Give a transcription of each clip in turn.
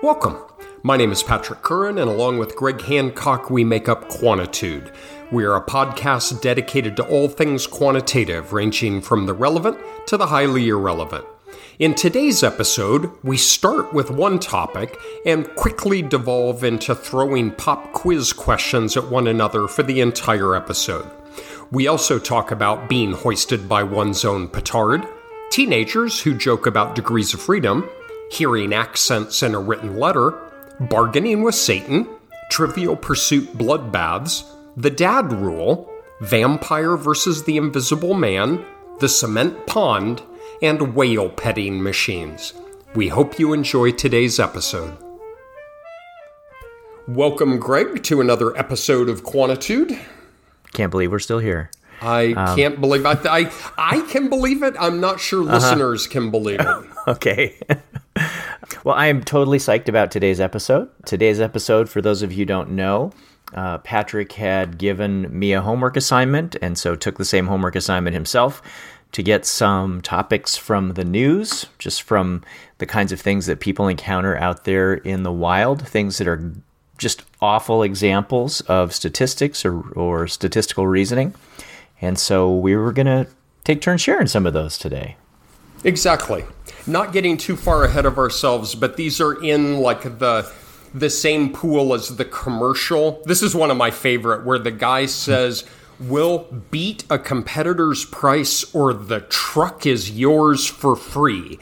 Welcome. My name is Patrick Curran, and along with Greg Hancock, we make up Quantitude. We are a podcast dedicated to all things quantitative, ranging from the relevant to the highly irrelevant. In today's episode, we start with one topic and quickly devolve into throwing pop quiz questions at one another for the entire episode. We also talk about being hoisted by one's own petard, teenagers who joke about degrees of freedom, hearing accents in a written letter, bargaining with Satan, trivial pursuit bloodbaths, the dad rule, vampire versus the invisible man, the cement pond, and whale petting machines. We hope you enjoy today's episode. Welcome, Greg, to another episode of Quantitude. Can't believe we're still here. I um, can't believe I, I I can believe it. I'm not sure uh-huh. listeners can believe it. okay. well, I am totally psyched about today's episode. Today's episode, for those of you who don't know, uh, Patrick had given me a homework assignment, and so took the same homework assignment himself to get some topics from the news, just from the kinds of things that people encounter out there in the wild, things that are just awful examples of statistics or, or statistical reasoning. And so we were going to take turns sharing some of those today. Exactly. Not getting too far ahead of ourselves, but these are in like the the same pool as the commercial. This is one of my favorite where the guy says, "Will beat a competitor's price or the truck is yours for free."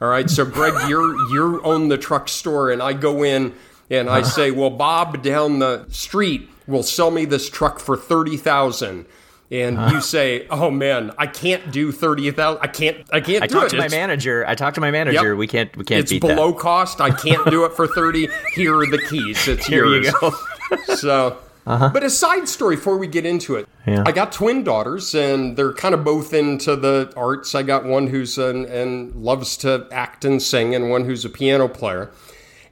All right, so Greg, you're you own the truck store and I go in and I uh-huh. say, "Well, Bob down the street will sell me this truck for 30,000." And uh, you say, "Oh man, I can't do thirty thousand. I can't. I can't I do talked it." to my manager. I talked to my manager. Yep. We can't. We can't. It's below that. cost. I can't do it for thirty. Here are the keys. It's Here yours. you go. so. Uh-huh. But a side story before we get into it. Yeah. I got twin daughters, and they're kind of both into the arts. I got one who's an, and loves to act and sing, and one who's a piano player.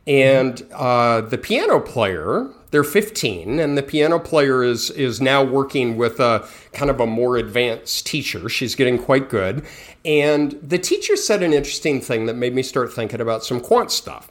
And uh, the piano player they're 15 and the piano player is is now working with a kind of a more advanced teacher. She's getting quite good. And the teacher said an interesting thing that made me start thinking about some quant stuff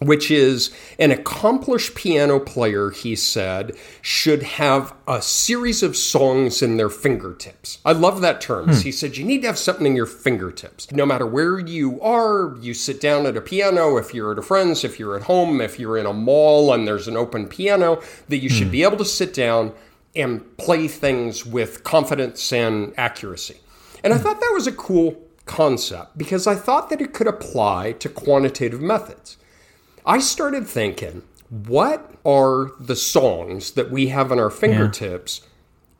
which is an accomplished piano player, he said, should have a series of songs in their fingertips. I love that term. Hmm. He said, you need to have something in your fingertips. No matter where you are, you sit down at a piano, if you're at a friend's, if you're at home, if you're in a mall and there's an open piano, that you should hmm. be able to sit down and play things with confidence and accuracy. And I hmm. thought that was a cool concept because I thought that it could apply to quantitative methods. I started thinking, what are the songs that we have on our fingertips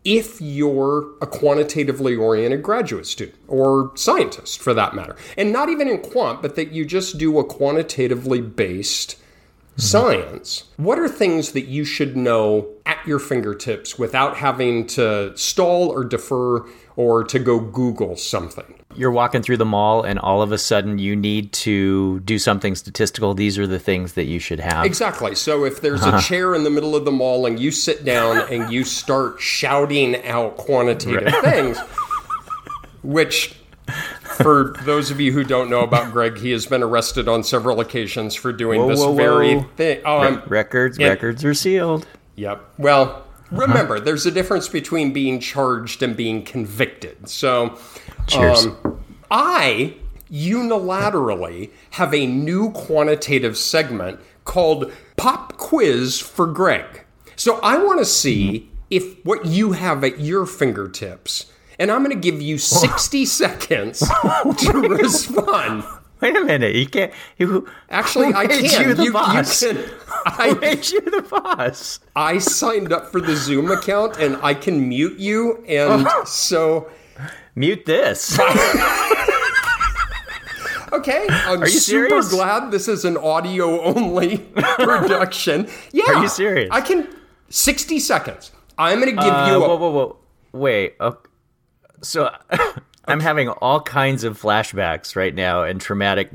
yeah. if you're a quantitatively oriented graduate student or scientist for that matter? And not even in quant, but that you just do a quantitatively based mm-hmm. science. What are things that you should know at your fingertips without having to stall or defer or to go Google something? you're walking through the mall and all of a sudden you need to do something statistical, these are the things that you should have. Exactly. So if there's a uh-huh. chair in the middle of the mall and you sit down and you start shouting out quantitative right. things, which for those of you who don't know about Greg, he has been arrested on several occasions for doing whoa, this whoa, very whoa. thing. Oh, Re- records, and, records are sealed. Yep. Well, remember, uh-huh. there's a difference between being charged and being convicted. So Cheers. Um, I unilaterally have a new quantitative segment called Pop Quiz for Greg. So I want to see if what you have at your fingertips, and I'm going to give you 60 seconds to respond. Wait a minute, you can't. You, Actually, I can. You the you, boss. You can, I made you the boss. I signed up for the Zoom account, and I can mute you, and so Mute this. okay, I'm Are you super serious? glad this is an audio only production. Yeah. Are you serious? I can 60 seconds. I'm going to give uh, you a Whoa, whoa, whoa. Wait. Okay. So I'm having all kinds of flashbacks right now and traumatic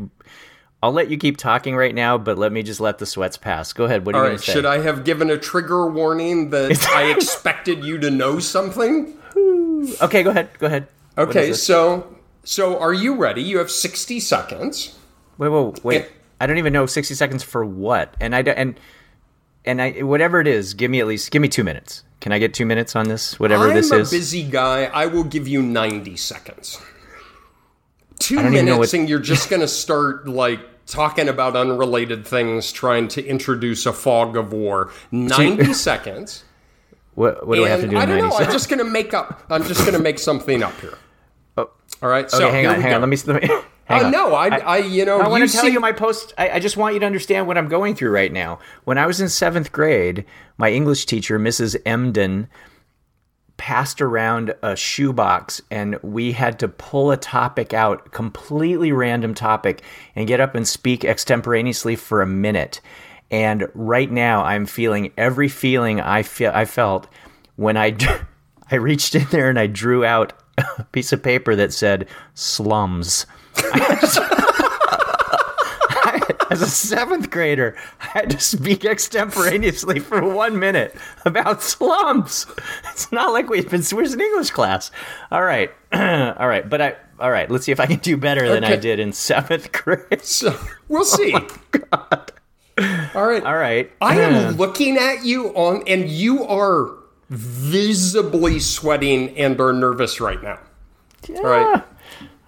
I'll let you keep talking right now, but let me just let the sweats pass. Go ahead. What are All you right, Should I have given a trigger warning that I expected you to know something? okay, go ahead. Go ahead. Okay, so so are you ready? You have 60 seconds. Wait, wait, wait. And, I don't even know 60 seconds for what. And I and and I whatever it is, give me at least give me 2 minutes. Can I get 2 minutes on this whatever this is. I'm a busy guy. I will give you 90 seconds. 2 minutes what- and you're just going to start like talking about unrelated things trying to introduce a fog of war. 90 seconds. What what do I have to do in I don't 90 know. I'm just going to make up. I'm just going to make something up here. Oh. All right. So Okay, hang on, hang go. on. Let me let me hang Uh, on. no, I, I, you know, I want to tell you my post. I, I just want you to understand what I'm going through right now. When I was in seventh grade, my English teacher, Mrs. Emden, passed around a shoebox, and we had to pull a topic out, completely random topic, and get up and speak extemporaneously for a minute. And right now, I'm feeling every feeling I feel I felt when I I reached in there and I drew out a piece of paper that said slums. As a seventh grader, I had to speak extemporaneously for one minute about slums. It's not like we've been where's an English class. All right, all right, but I all right. Let's see if I can do better than I did in seventh grade. So we'll oh, see. All right. All right, I am looking at you on, and you are visibly sweating and are nervous right now. All right.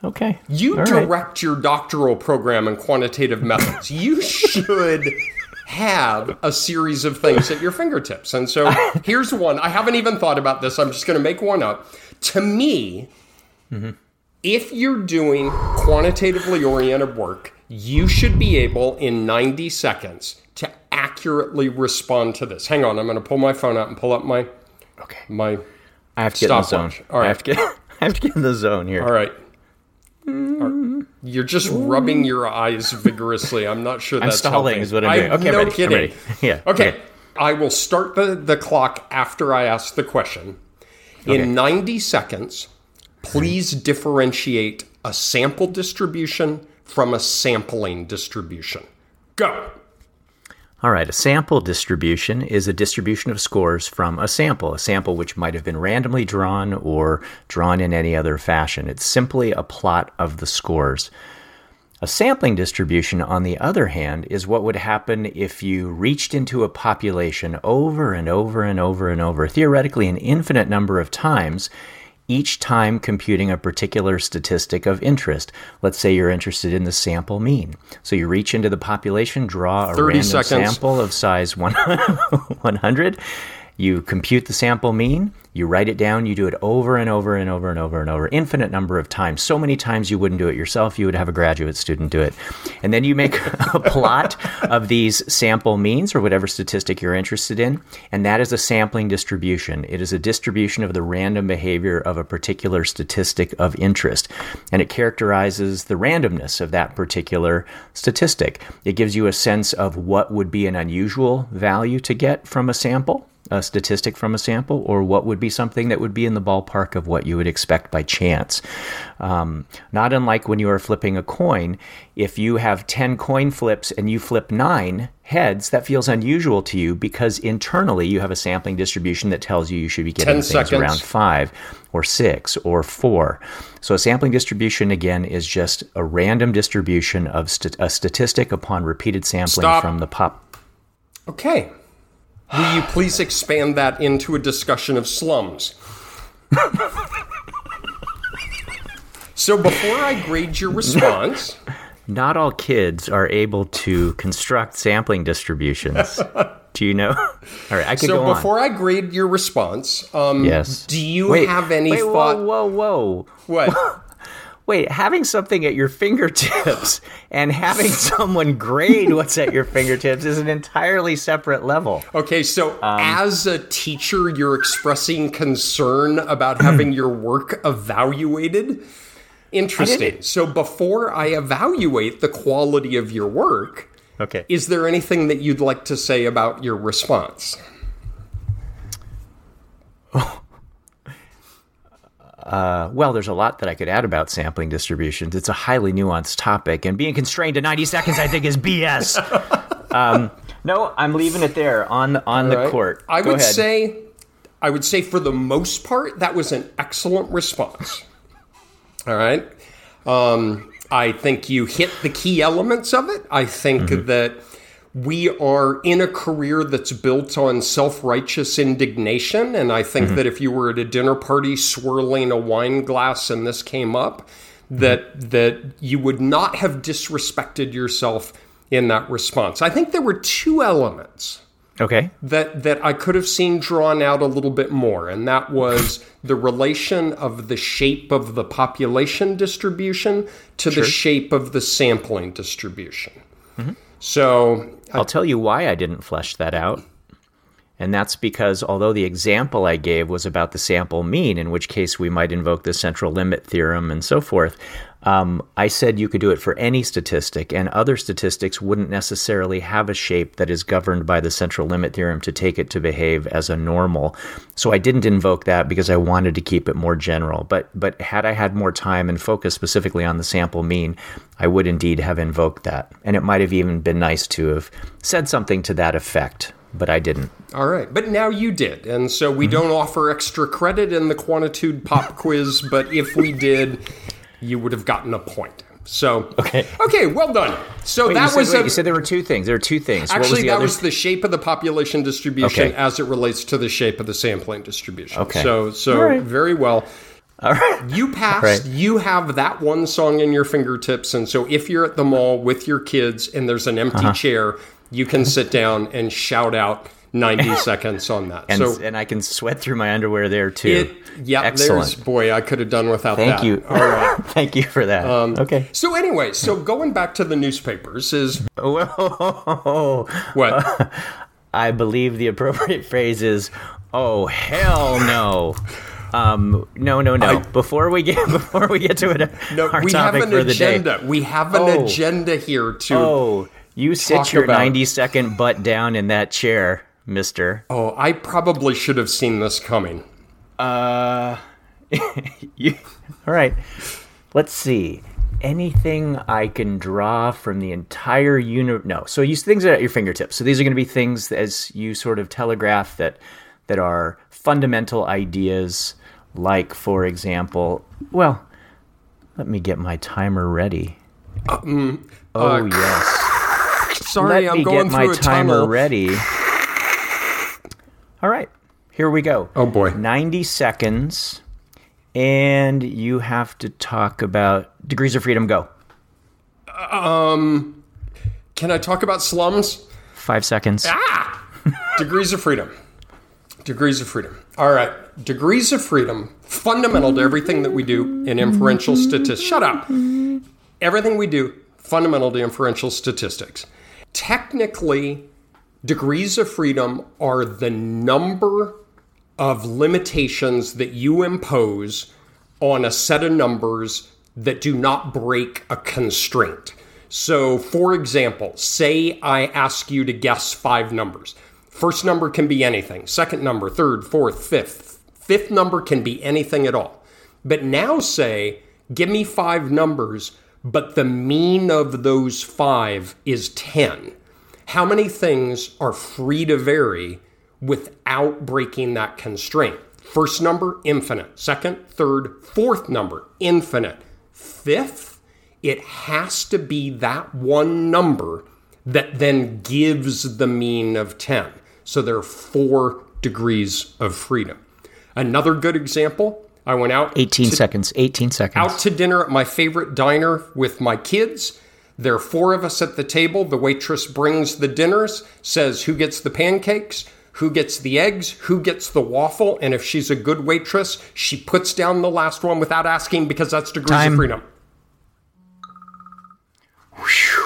Okay. You All right. direct your doctoral program in quantitative methods. You should have a series of things at your fingertips. And so here's one. I haven't even thought about this. I'm just going to make one up. To me, if you're doing quantitatively oriented work, you should be able in 90 seconds to accurately respond to this. Hang on, I'm going to pull my phone out and pull up my Okay. my I have to get in the zone. All right. I have to get. I have to get in the zone here. All right. Right. You're just rubbing your eyes vigorously. I'm not sure that's stalling helping. is what I'm doing. Okay, I'm no ready. Kidding. ready. Yeah, Okay. okay. I will start the, the clock after I ask the question. In 90 seconds, please differentiate a sample distribution from a sampling distribution. Go. All right, a sample distribution is a distribution of scores from a sample, a sample which might have been randomly drawn or drawn in any other fashion. It's simply a plot of the scores. A sampling distribution, on the other hand, is what would happen if you reached into a population over and over and over and over, theoretically, an infinite number of times, each time computing a particular statistic of interest. Let's say you're interested in the sample mean. So you reach into the population, draw a random seconds. sample of size 100. You compute the sample mean, you write it down, you do it over and over and over and over and over, infinite number of times. So many times you wouldn't do it yourself, you would have a graduate student do it. And then you make a plot of these sample means or whatever statistic you're interested in, and that is a sampling distribution. It is a distribution of the random behavior of a particular statistic of interest, and it characterizes the randomness of that particular statistic. It gives you a sense of what would be an unusual value to get from a sample a statistic from a sample, or what would be something that would be in the ballpark of what you would expect by chance. Um, not unlike when you are flipping a coin, if you have 10 coin flips and you flip nine heads, that feels unusual to you because internally you have a sampling distribution that tells you you should be getting things seconds. around five or six or four. So a sampling distribution, again, is just a random distribution of st- a statistic upon repeated sampling Stop. from the pop. Okay. Will you please expand that into a discussion of slums? so before I grade your response, Not all kids are able to construct sampling distributions. Do you know? All right, I can so go So before I grade your response, um. Yes. do you Wait, have any wait, thought? Whoa, whoa, whoa! What? Wait, having something at your fingertips and having someone grade what's at your fingertips is an entirely separate level. Okay, so Um, as a teacher, you're expressing concern about having your work evaluated. Interesting. So before I evaluate the quality of your work, Okay. is there anything that you'd like to say about your response? Well, there's a lot that I could add about sampling distributions. It's a highly nuanced topic, and being constrained to 90 seconds, I think, is BS. um, no, I'm leaving it there on on the Right? court. I Go would ahead. say, I would say for the most part, that was an excellent response. All right. Um, I think you hit the key elements of it. I think mm-hmm. that we are in a career that's built on self righteous indignation. And I think mm-hmm. that if you were at a dinner party swirling a wine glass and this came up, that mm-hmm. that you would not have disrespected yourself in that response. I think there were two elements. Okay. That that I could have seen drawn out a little bit more, and that was the relation of the shape of the population distribution to sure. the shape of the sampling distribution. Mm-hmm. So I'll tell you why I didn't flesh that out. And that's because although the example I gave was about the sample mean, in which case we might invoke the central limit theorem and so forth, um, I said you could do it for any statistic, and other statistics wouldn't necessarily have a shape that is governed by the central limit theorem to take it to behave as a normal. So I didn't invoke that because I wanted to keep it more general. But but had I had more time and focus specifically on the sample mean, I would indeed have invoked that, and it might have even been nice to have said something to that effect but I didn't. All right, but now you did, and so we mm-hmm. don't offer extra credit in the quantitude pop quiz. But if we did, you would have gotten a point. So okay, okay, well done. So wait, that said, was wait, a, you said there were two things. There were two things. Actually, was that other? was the shape of the population distribution okay. as it relates to the shape of the sampling distribution. Okay. So so right. very well. All right. You passed. Right. You have that one song in your fingertips, and so if you're at the mall with your kids and there's an empty uh-huh. chair, you can sit down and shout out 90 seconds on that. And, so, and I can sweat through my underwear there too. It, yeah, Excellent. boy, I could have done without Thank that. Thank you. All right. Thank you for that. Um, okay. So anyway, so going back to the newspapers is Whoa. what? I believe the appropriate phrase is "Oh hell no." Um, no, no, no. I, before we get before we get to it, no, our we topic have an for agenda. day. We have an oh. agenda here to. Oh, you sit your about. ninety second butt down in that chair mister. Oh, I probably should have seen this coming. Uh, you, all right. Let's see. Anything I can draw from the entire universe? No. So you things are at your fingertips. So these are going to be things as you sort of telegraph that that are fundamental ideas. Like, for example, well, let me get my timer ready. Um, oh uh, yes. Sorry, let I'm me going get my timer tunnel. ready. All right, here we go. Oh boy. 90 seconds, and you have to talk about degrees of freedom. Go. Um, can I talk about slums? Five seconds. Ah! degrees of freedom. Degrees of freedom. All right. Degrees of freedom, fundamental to everything that we do in inferential statistics. Shut up. Everything we do, fundamental to inferential statistics. Technically, Degrees of freedom are the number of limitations that you impose on a set of numbers that do not break a constraint. So, for example, say I ask you to guess five numbers. First number can be anything, second number, third, fourth, fifth. Fifth number can be anything at all. But now say, give me five numbers, but the mean of those five is 10 how many things are free to vary without breaking that constraint? First number, infinite. Second, third, fourth number, infinite. Fifth, it has to be that one number that then gives the mean of 10. So there are four degrees of freedom. Another good example I went out 18 to, seconds, 18 seconds. Out to dinner at my favorite diner with my kids there are four of us at the table. The waitress brings the dinners, says who gets the pancakes, who gets the eggs, who gets the waffle, and if she's a good waitress, she puts down the last one without asking because that's degrees Time. of freedom.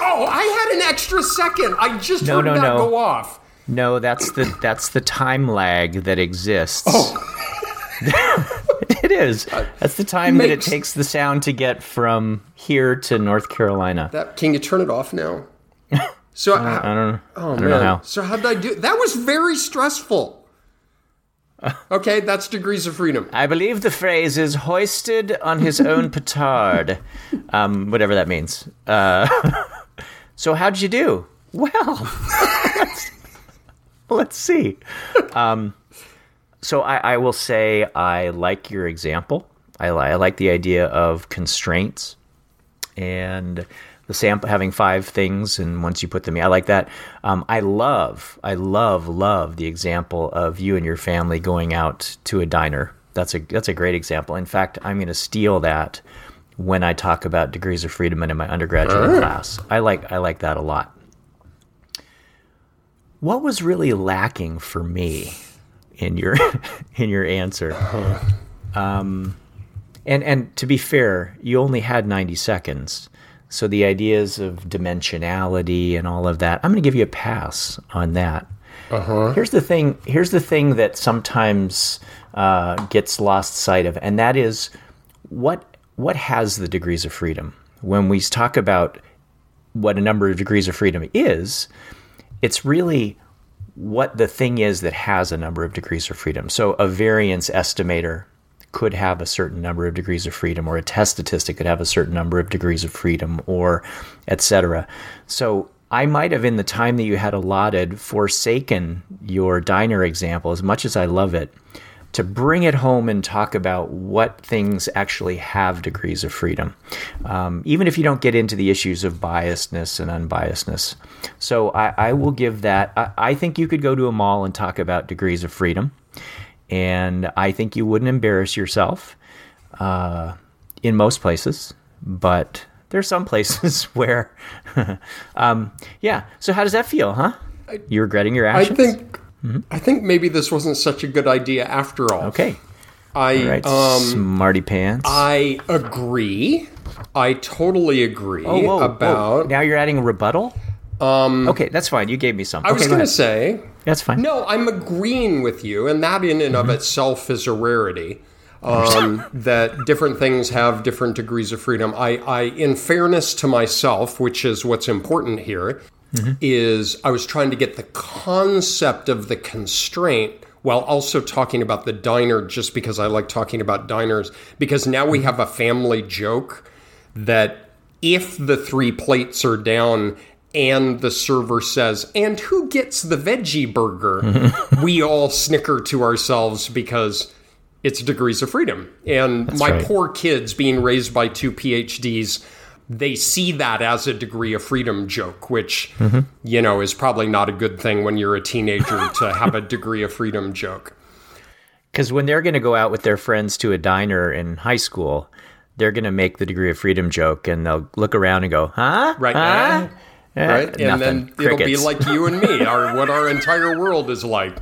Oh, I had an extra second. I just no, heard no, that no. go off. No, that's the that's the time lag that exists. Oh. it is. That's the time Makes, that it takes the sound to get from here to North Carolina. That can you turn it off now? So I, I, I don't know. Oh I don't man. Know how. So how did I do? That was very stressful. Okay, that's degrees of freedom. I believe the phrase is hoisted on his own petard, um, whatever that means. Uh, so how did you do? Well, let's, let's see. Um, so I, I, will say I like your example. I, I like the idea of constraints and the sample having five things, and once you put them, I like that. Um, I love, I love, love the example of you and your family going out to a diner. That's a that's a great example. In fact, I'm going to steal that when I talk about degrees of freedom in my undergraduate class. I like I like that a lot. What was really lacking for me in your in your answer? Um, and and to be fair, you only had 90 seconds. So the ideas of dimensionality and all of that, I'm going to give you a pass on that. Uh-huh. Here's the thing. Here's the thing that sometimes uh, gets lost sight of, and that is what what has the degrees of freedom. When we talk about what a number of degrees of freedom is, it's really what the thing is that has a number of degrees of freedom. So a variance estimator could have a certain number of degrees of freedom, or a test statistic could have a certain number of degrees of freedom, or etc. So I might have, in the time that you had allotted, forsaken your diner example as much as I love it to bring it home and talk about what things actually have degrees of freedom, um, even if you don't get into the issues of biasness and unbiasedness. So I, I will give that. I, I, think you could go to a mall and talk about degrees of freedom, and I think you wouldn't embarrass yourself uh, in most places, but there's some places where, um, yeah. So how does that feel, huh? You regretting your actions? I think Mm-hmm. I think maybe this wasn't such a good idea after all. Okay. I all right, um, smarty pants. I agree. I totally agree oh, whoa, about. Whoa. Now you're adding a rebuttal. Um, okay, that's fine. You gave me some. I was going to say. That's fine. No, I'm agreeing with you, and that in and mm-hmm. of itself is a rarity. Um, that different things have different degrees of freedom. I, I, in fairness to myself, which is what's important here, mm-hmm. is I was trying to get the concept of the constraint while also talking about the diner just because I like talking about diners because now we have a family joke that if the three plates are down and the server says, and who gets the veggie burger? we all snicker to ourselves because it's degrees of freedom. And That's my right. poor kids being raised by two PhDs they see that as a degree of freedom joke, which, mm-hmm. you know, is probably not a good thing when you're a teenager to have a degree of freedom joke. Because when they're going to go out with their friends to a diner in high school, they're going to make the degree of freedom joke and they'll look around and go, huh? Right. Huh? Eh, right. And then Crickets. it'll be like you and me, our, what our entire world is like.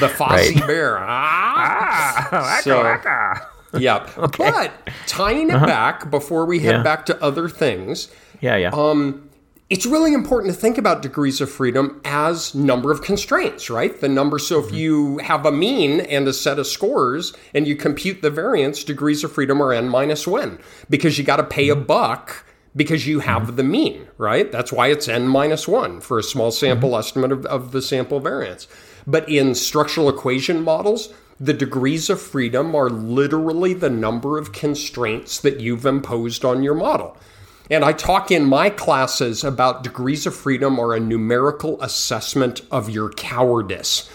The Fozzie right. Bear. Ah. ah so, Yep. okay. But tying it uh-huh. back before we head yeah. back to other things. Yeah, yeah. Um, it's really important to think about degrees of freedom as number of constraints, right? The number. So if mm-hmm. you have a mean and a set of scores and you compute the variance, degrees of freedom are n minus one because you got to pay a mm-hmm. buck because you have mm-hmm. the mean, right? That's why it's n minus one for a small sample mm-hmm. estimate of, of the sample variance. But in structural equation models, the degrees of freedom are literally the number of constraints that you've imposed on your model. And I talk in my classes about degrees of freedom are a numerical assessment of your cowardice.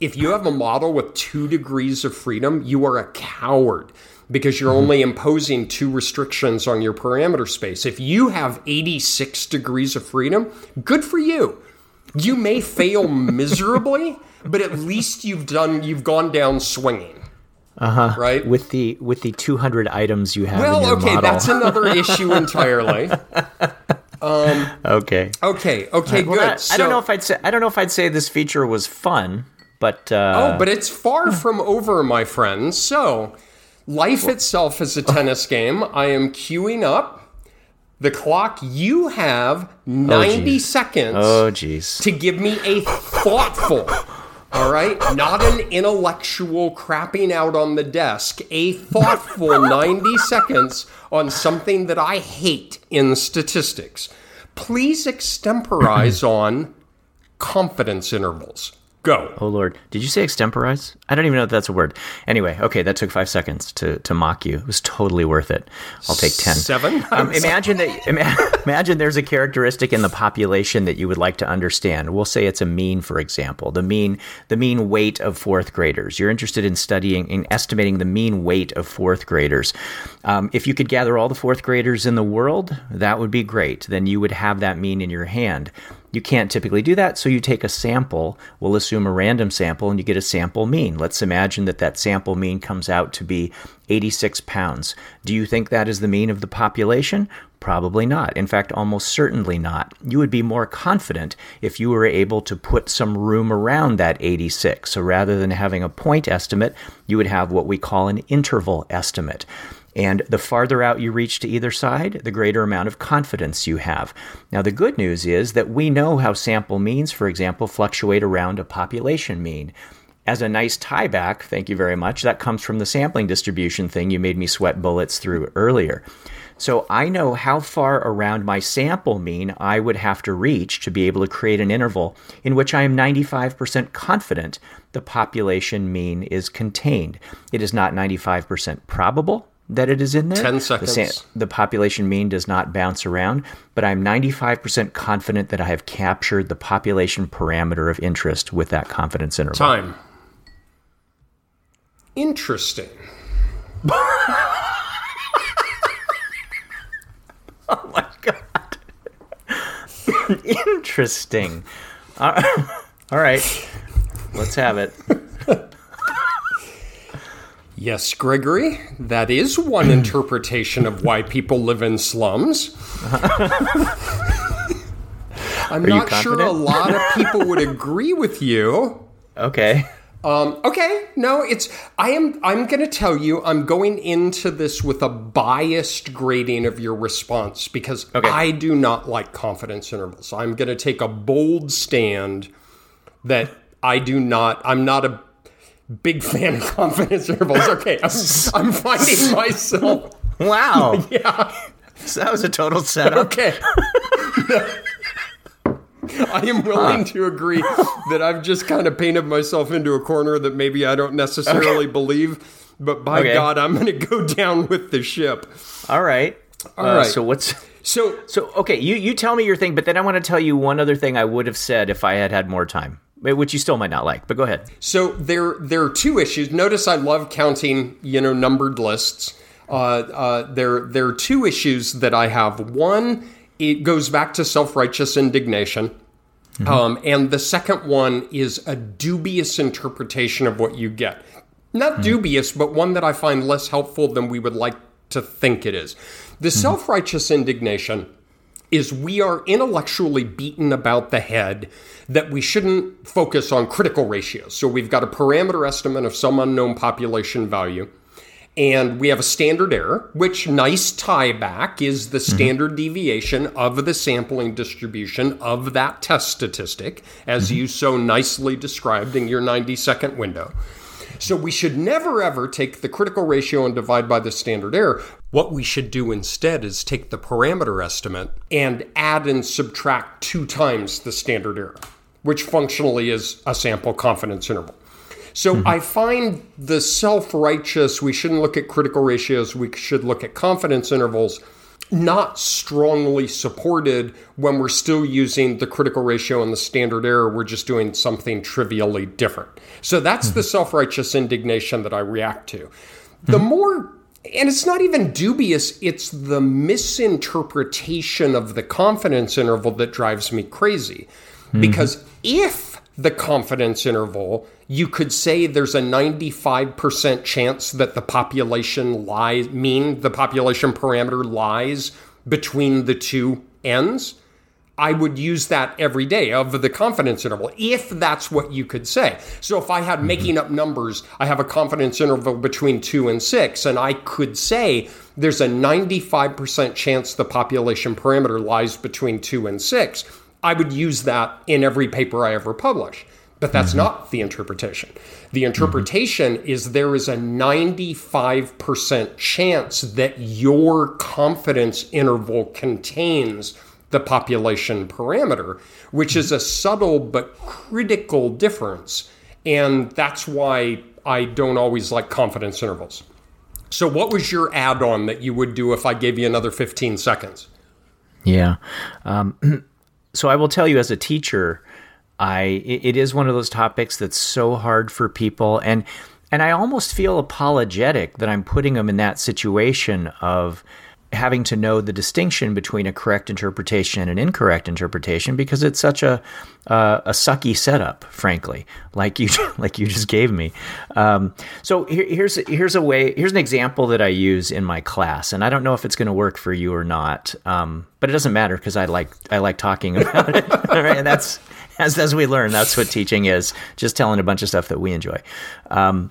If you have a model with two degrees of freedom, you are a coward because you're mm-hmm. only imposing two restrictions on your parameter space. If you have 86 degrees of freedom, good for you. You may fail miserably, but at least you've done you've gone down swinging. Uh-huh. Right? With the with the 200 items you have Well, okay, model. that's another issue entirely. Um, okay. Okay. Okay. Right, well, good. That, so, I don't know if I'd say I don't know if I'd say this feature was fun, but uh, oh, but it's far from over, my friends. So, life well, itself is a tennis game. I am queuing up the clock you have 90 oh, seconds oh jeez to give me a thoughtful all right? Not an intellectual crapping out on the desk. A thoughtful 90 seconds on something that i hate in statistics. Please extemporize on confidence intervals go oh lord did you say extemporize I don't even know if that's a word. Anyway, okay, that took five seconds to, to mock you. It was totally worth it. I'll take 10. Seven? Um, imagine that. Imagine there's a characteristic in the population that you would like to understand. We'll say it's a mean, for example, the mean the mean weight of fourth graders. You're interested in studying in estimating the mean weight of fourth graders. Um, if you could gather all the fourth graders in the world, that would be great. Then you would have that mean in your hand. You can't typically do that, so you take a sample. We'll assume a random sample and you get a sample mean. Let's imagine that that sample mean comes out to be 86 pounds. Do you think that is the mean of the population? Probably not. In fact, almost certainly not. You would be more confident if you were able to put some room around that 86. So rather than having a point estimate, you would have what we call an interval estimate. And the farther out you reach to either side, the greater amount of confidence you have. Now, the good news is that we know how sample means, for example, fluctuate around a population mean. As a nice tie back, thank you very much, that comes from the sampling distribution thing you made me sweat bullets through earlier. So I know how far around my sample mean I would have to reach to be able to create an interval in which I am 95% confident the population mean is contained. It is not 95% probable, that it is in there. 10 seconds. The, the, population mean does not bounce around, but I'm 95% confident that I have captured the population parameter of interest with that confidence interval. Time. Interesting. oh my God. Interesting. All right. Let's have it. Yes, Gregory, that is one interpretation of why people live in slums. I'm Are not sure a lot of people would agree with you. Okay. Um, okay, no, it's I am I'm going to tell you I'm going into this with a biased grading of your response because okay. I do not like confidence intervals. I'm going to take a bold stand that I do not I'm not a big fan of confidence intervals. Okay, I'm, I'm finding myself. Wow. yeah. So that was a total setup. Okay. I am willing huh. to agree that I've just kind of painted myself into a corner that maybe I don't necessarily okay. believe, but by okay. God, I'm going to go down with the ship. All right. All uh, right. So what's so so okay? You you tell me your thing, but then I want to tell you one other thing I would have said if I had had more time which you still might not like, but go ahead. So there, there are two issues. Notice I love counting, you know, numbered lists. Uh, uh, there, there are two issues that I have. One, it goes back to self-righteous indignation. Mm-hmm. Um, and the second one is a dubious interpretation of what you get. Not mm-hmm. dubious, but one that I find less helpful than we would like to think it is. The mm-hmm. self righteous indignation is we are intellectually beaten about the head that we shouldn't focus on critical ratios. So we've got a parameter estimate of some unknown population value. And we have a standard error, which nice tie back is the mm-hmm. standard mm-hmm. deviation of the sampling distribution of that test statistic, as mm-hmm. you so nicely described in your 90 second window. So we should never ever take the critical ratio and divide by the standard error. What we should do instead is take the parameter estimate and add and subtract two times the standard error, which functionally is a sample confidence interval. So mm-hmm. I find the self righteous, we shouldn't look at critical ratios, we should look at confidence intervals not strongly supported when we're still using the critical ratio and the standard error. We're just doing something trivially different. So that's mm-hmm. the self righteous indignation that I react to. Mm-hmm. The more, and it's not even dubious, it's the misinterpretation of the confidence interval that drives me crazy. Mm-hmm. Because if the confidence interval, you could say there's a 95% chance that the population lies, mean the population parameter lies between the two ends. I would use that every day of the confidence interval, if that's what you could say. So if I had mm-hmm. making up numbers, I have a confidence interval between two and six, and I could say there's a 95% chance the population parameter lies between two and six I would use that in every paper I ever publish. But that's mm-hmm. not the interpretation. The interpretation mm-hmm. is there is a 95% chance that your confidence interval contains the population parameter, which is a subtle but critical difference. And that's why I don't always like confidence intervals. So, what was your add on that you would do if I gave you another 15 seconds? Yeah. Um, so, I will tell you as a teacher, I it is one of those topics that's so hard for people and and I almost feel apologetic that I'm putting them in that situation of having to know the distinction between a correct interpretation and an incorrect interpretation because it's such a uh, a sucky setup, frankly, like you like you just gave me. Um, so here, here's here's a way here's an example that I use in my class, and I don't know if it's going to work for you or not, um, but it doesn't matter because I like I like talking about it, right? and that's as as we learn, that's what teaching is, just telling a bunch of stuff that we enjoy. Um,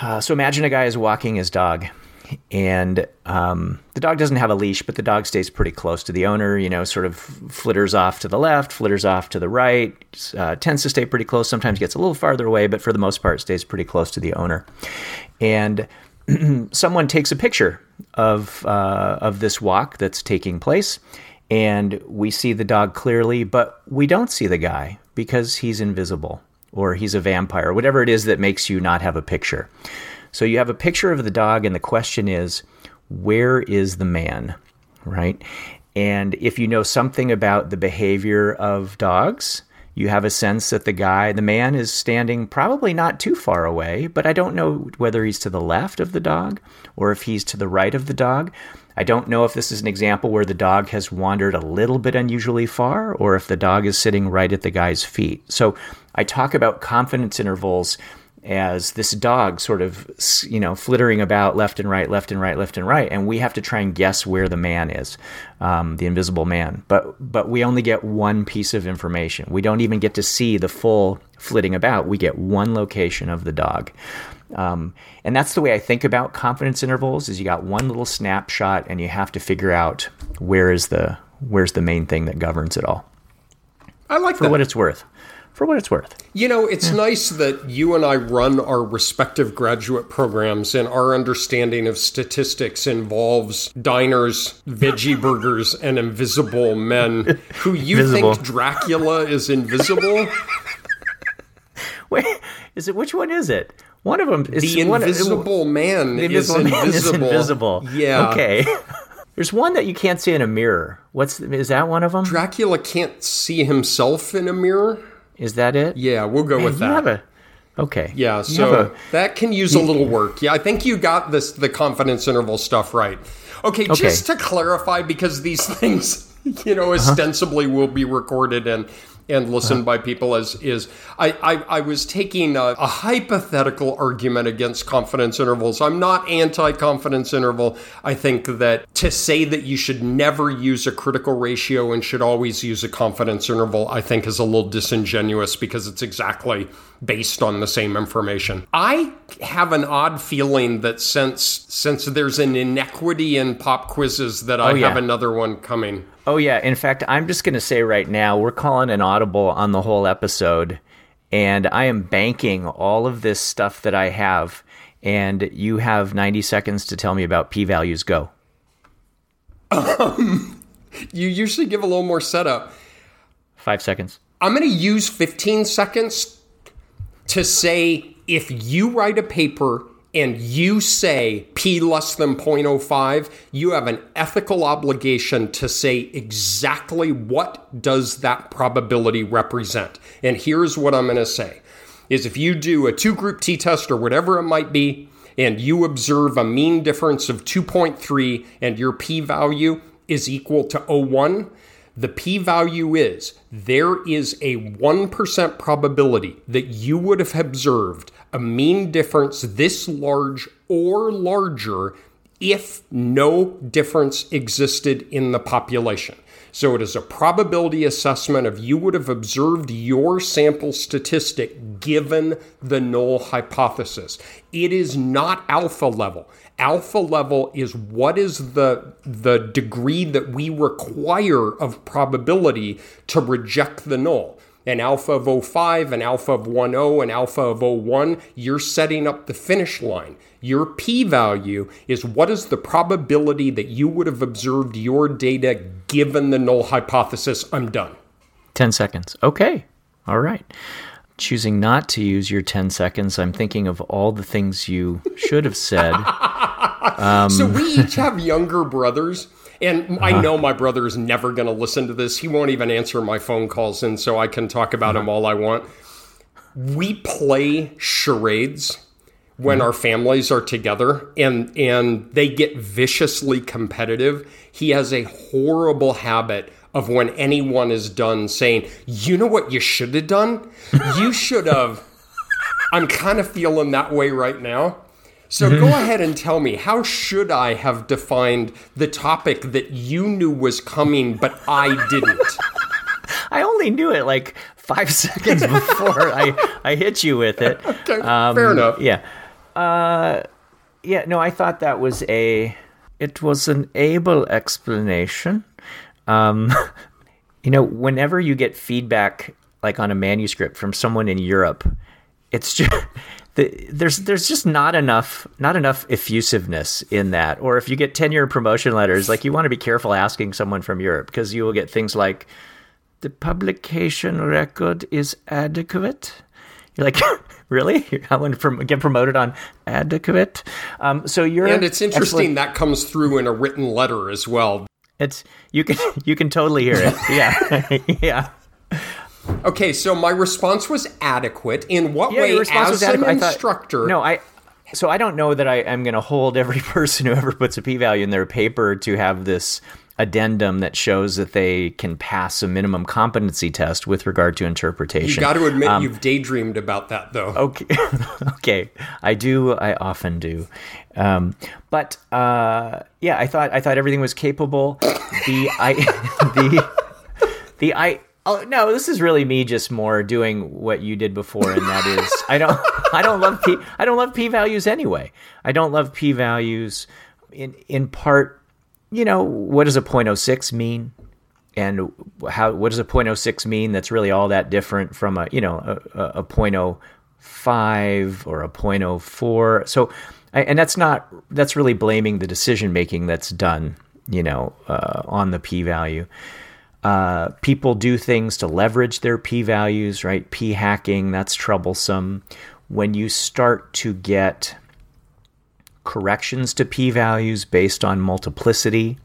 uh, so imagine a guy is walking his dog and um, the dog doesn't have a leash, but the dog stays pretty close to the owner. You know, sort of flitters off to the left, flitters off to the right, uh, tends to stay pretty close. Sometimes gets a little farther away, but for the most part, stays pretty close to the owner. And someone takes a picture of uh, of this walk that's taking place, and we see the dog clearly, but we don't see the guy because he's invisible or he's a vampire, whatever it is that makes you not have a picture. So you have a picture of the dog, and the question is, where is the man? Right? And if you know something about the behavior of dogs, you have a sense that the guy, the man, is standing probably not too far away, but I don't know whether he's to the left of the dog or if he's to the right of the dog. I don't know if this is an example where the dog has wandered a little bit unusually far or if the dog is sitting right at the guy's feet. So I talk about confidence intervals as this dog sort of you know flittering about left and right left and right left and right and we have to try and guess where the man is um, the invisible man. But but we only get one piece of information. We don't even get to see the full flitting about. We get one location of the dog. Um, and that's the way i think about confidence intervals is you got one little snapshot and you have to figure out where is the where's the main thing that governs it all. I like for that. what it's worth for what it's worth. You know, it's yeah. nice that you and I run our respective graduate programs, and our understanding of statistics involves diners, veggie burgers, and invisible men who you Visible. think Dracula is invisible. Wait, is it which one is it? One of them is the invisible one, man. The invisible is invisible. is invisible. Yeah. Okay. There's one that you can't see in a mirror. What's is that one of them? Dracula can't see himself in a mirror. Is that it? Yeah, we'll go Man, with that. A, okay. Yeah, so a, that can use a little work. Yeah, I think you got this the confidence interval stuff right. Okay, okay. just to clarify, because these things, you know, uh-huh. ostensibly uh-huh. will be recorded and and listened uh-huh. by people as is I, I, I was taking a, a, hypothetical argument against confidence intervals. I'm not anti confidence interval. I think that to say that you should never use a critical ratio and should always use a confidence interval, I think is a little disingenuous because it's exactly based on the same information. I have an odd feeling that since since there's an inequity in pop quizzes that I oh, yeah. have another one coming. Oh yeah, in fact, I'm just going to say right now we're calling an audible on the whole episode and I am banking all of this stuff that I have and you have 90 seconds to tell me about p values go. Um, you usually give a little more setup. 5 seconds. I'm going to use 15 seconds to say if you write a paper and you say p less than 0.05 you have an ethical obligation to say exactly what does that probability represent. And here's what i'm going to say is if you do a two group t-test or whatever it might be and you observe a mean difference of 2.3 and your p value is equal to 0.1 the p value is there is a 1% probability that you would have observed a mean difference this large or larger if no difference existed in the population. So it is a probability assessment of you would have observed your sample statistic given the null hypothesis. It is not alpha level. Alpha level is what is the, the degree that we require of probability to reject the null an alpha of 05, an alpha of 10, an alpha of 01, you're setting up the finish line. Your p value is what is the probability that you would have observed your data given the null hypothesis. I'm done. 10 seconds. Okay. All right. Choosing not to use your 10 seconds, I'm thinking of all the things you should have said. Um, so we each have younger brothers. And uh-huh. I know my brother is never going to listen to this. He won't even answer my phone calls. And so I can talk about uh-huh. him all I want. We play charades when mm-hmm. our families are together and and they get viciously competitive he has a horrible habit of when anyone is done saying you know what you should have done you should have i'm kind of feeling that way right now so mm-hmm. go ahead and tell me how should i have defined the topic that you knew was coming but i didn't i only knew it like five seconds before i i hit you with it okay, um, fair enough yeah uh, yeah, no, I thought that was a. It was an able explanation. Um, you know, whenever you get feedback like on a manuscript from someone in Europe, it's just the, there's there's just not enough not enough effusiveness in that. Or if you get tenure promotion letters, like you want to be careful asking someone from Europe because you will get things like the publication record is adequate. You're like, really? I want to get promoted on adequate. Um, so you're and it's interesting that comes through in a written letter as well. It's you can you can totally hear it. Yeah, yeah. Okay, so my response was adequate. In what yeah, way, as an instructor? Thought, no, I. So I don't know that I am going to hold every person who ever puts a p-value in their paper to have this addendum that shows that they can pass a minimum competency test with regard to interpretation. You got to admit um, you've daydreamed about that though. Okay. okay. I do I often do. Um, but uh, yeah, I thought I thought everything was capable. the I the the I Oh no, this is really me just more doing what you did before, and that is I don't I don't love p I don't love p values anyway. I don't love p values in in part you know, what does a 0.06 mean? And how what does a 0.06 mean that's really all that different from a, you know, a, a 0.05 or a 0.04. So and that's not that's really blaming the decision making that's done, you know, uh, on the p value. Uh, people do things to leverage their p values, right? P hacking, that's troublesome. When you start to get corrections to p-values based on multiplicity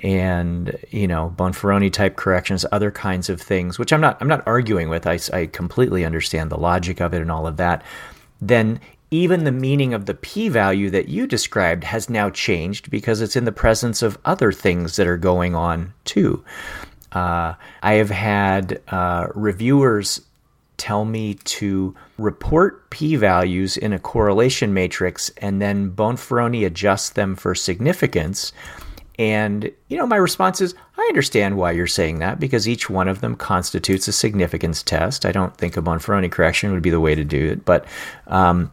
and you know Bonferroni type corrections, other kinds of things, which I'm not I'm not arguing with. I, I completely understand the logic of it and all of that. Then even the meaning of the p-value that you described has now changed because it's in the presence of other things that are going on too. Uh, I have had uh, reviewers tell me to report p values in a correlation matrix and then Bonferroni adjusts them for significance. And, you know, my response is I understand why you're saying that because each one of them constitutes a significance test. I don't think a Bonferroni correction would be the way to do it, but, um,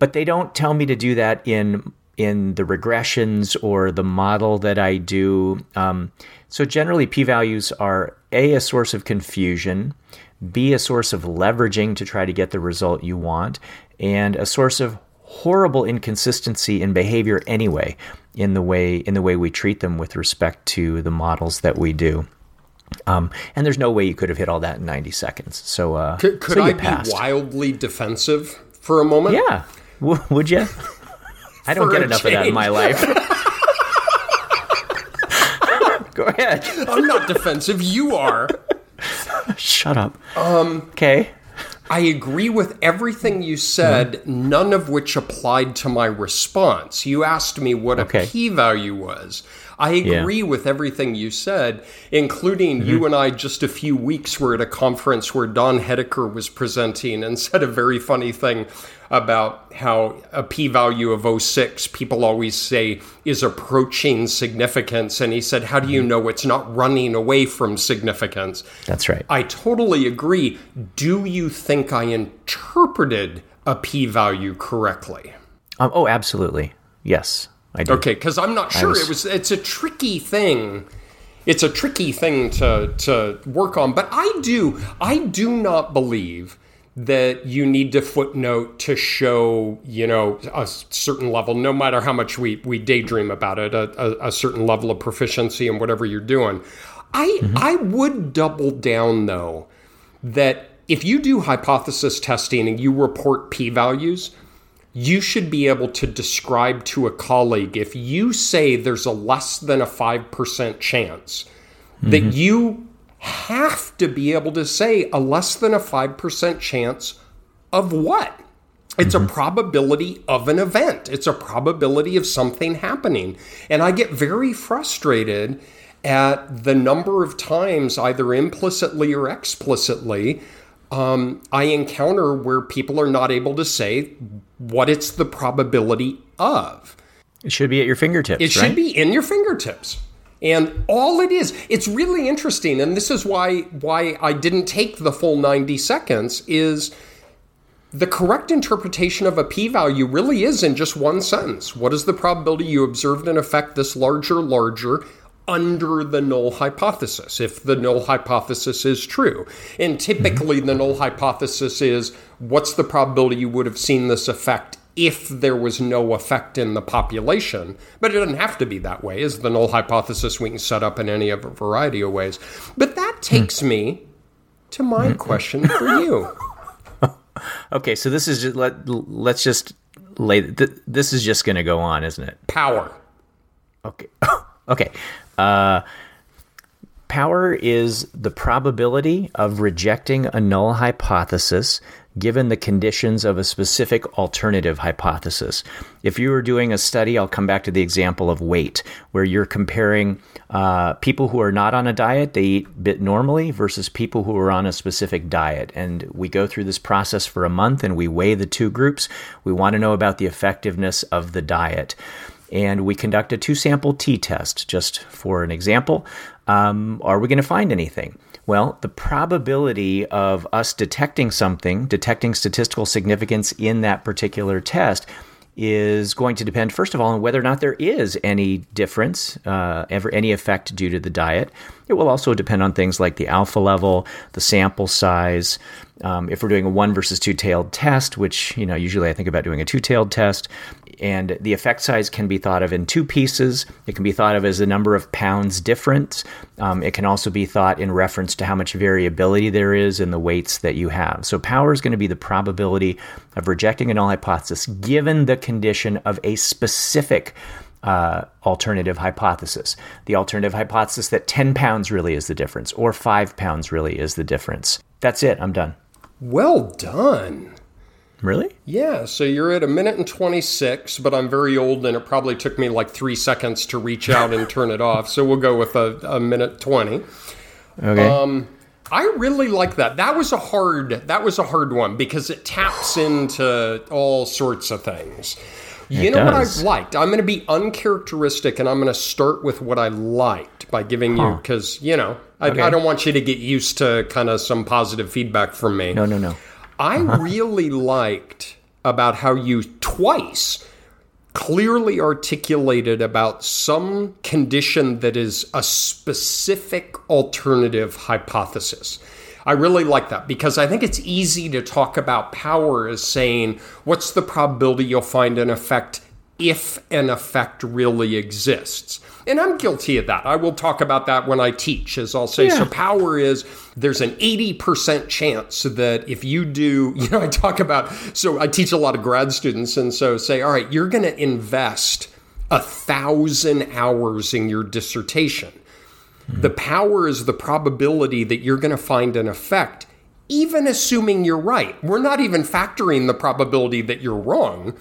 but they don't tell me to do that in in the regressions or the model that I do. Um, so generally, p-values are a a source of confusion b a source of leveraging to try to get the result you want, and a source of horrible inconsistency in behavior anyway in the way in the way we treat them with respect to the models that we do. Um, and there's no way you could have hit all that in 90 seconds. So uh, could, could so I passed. be wildly defensive for a moment? Yeah, w- would you? I don't get enough change. of that in my life. Go ahead. I'm not defensive. You are. Shut up. Um, okay. I agree with everything you said, mm none of which applied to my response. You asked me what okay. a p value was. I agree yeah. with everything you said, including mm-hmm. you and I just a few weeks were at a conference where Don Hedeker was presenting and said a very funny thing about how a p value of 06 people always say is approaching significance. And he said how do you mm-hmm. know it's not running away from significance? That's right. I totally agree. Do you think i interpreted a p value correctly? Um, oh absolutely. Yes i do okay because i'm not sure was... it was it's a tricky thing it's a tricky thing to to work on but i do i do not believe that you need to footnote to show, you know, a certain level, no matter how much we, we daydream about it, a, a, a certain level of proficiency in whatever you're doing. I, mm-hmm. I would double down, though, that if you do hypothesis testing and you report p values, you should be able to describe to a colleague if you say there's a less than a 5% chance mm-hmm. that you have to be able to say a less than a 5% chance of what? It's mm-hmm. a probability of an event. It's a probability of something happening. And I get very frustrated at the number of times, either implicitly or explicitly, um, I encounter where people are not able to say what it's the probability of. It should be at your fingertips. It right? should be in your fingertips. And all it is, it's really interesting, and this is why why I didn't take the full 90 seconds, is the correct interpretation of a p-value really is in just one sentence. What is the probability you observed an effect this larger, larger under the null hypothesis, if the null hypothesis is true. And typically, mm-hmm. the null hypothesis is what's the probability you would have seen this effect if there was no effect in the population. But it doesn't have to be that way, is the null hypothesis we can set up in any of a variety of ways. But that takes me to my hmm. question for you. okay, so this is just, let, let's just lay this is just going to go on, isn't it? Power. Okay. okay. Uh, power is the probability of rejecting a null hypothesis given the conditions of a specific alternative hypothesis. If you were doing a study, I'll come back to the example of weight, where you're comparing uh, people who are not on a diet, they eat bit normally, versus people who are on a specific diet. And we go through this process for a month and we weigh the two groups. We want to know about the effectiveness of the diet and we conduct a two sample t test. Just for an example, um, are we going to find anything? Well, the probability of us detecting something, detecting statistical significance in that particular test, is going to depend, first of all, on whether or not there is any difference, uh, ever any effect due to the diet. It will also depend on things like the alpha level, the sample size. Um, if we're doing a one versus two tailed test, which you know usually I think about doing a two tailed test, and the effect size can be thought of in two pieces. It can be thought of as the number of pounds difference. Um, it can also be thought in reference to how much variability there is in the weights that you have. So, power is going to be the probability of rejecting a null hypothesis given the condition of a specific uh, alternative hypothesis. The alternative hypothesis that 10 pounds really is the difference, or 5 pounds really is the difference. That's it. I'm done. Well done. Really? Yeah, so you're at a minute and 26, but I'm very old and it probably took me like three seconds to reach out and turn it off. So we'll go with a, a minute 20. Okay. Um, I really like that. That was a hard that was a hard one because it taps into all sorts of things. You it know does. what I liked? I'm going to be uncharacteristic and I'm going to start with what I liked by giving huh. you because, you know, I, okay. I, don't want you to get used to kind of some positive feedback from me. No, no, no. I uh-huh. really liked about how you twice clearly articulated about some condition that is a specific alternative hypothesis. I really like that because I think it's easy to talk about power as saying, what's the probability you'll find an effect if an effect really exists? And I'm guilty of that. I will talk about that when I teach, as I'll say. Yeah. So, power is there's an 80% chance that if you do, you know, I talk about, so I teach a lot of grad students, and so say, all right, you're going to invest a thousand hours in your dissertation. Mm-hmm. The power is the probability that you're going to find an effect, even assuming you're right. We're not even factoring the probability that you're wrong.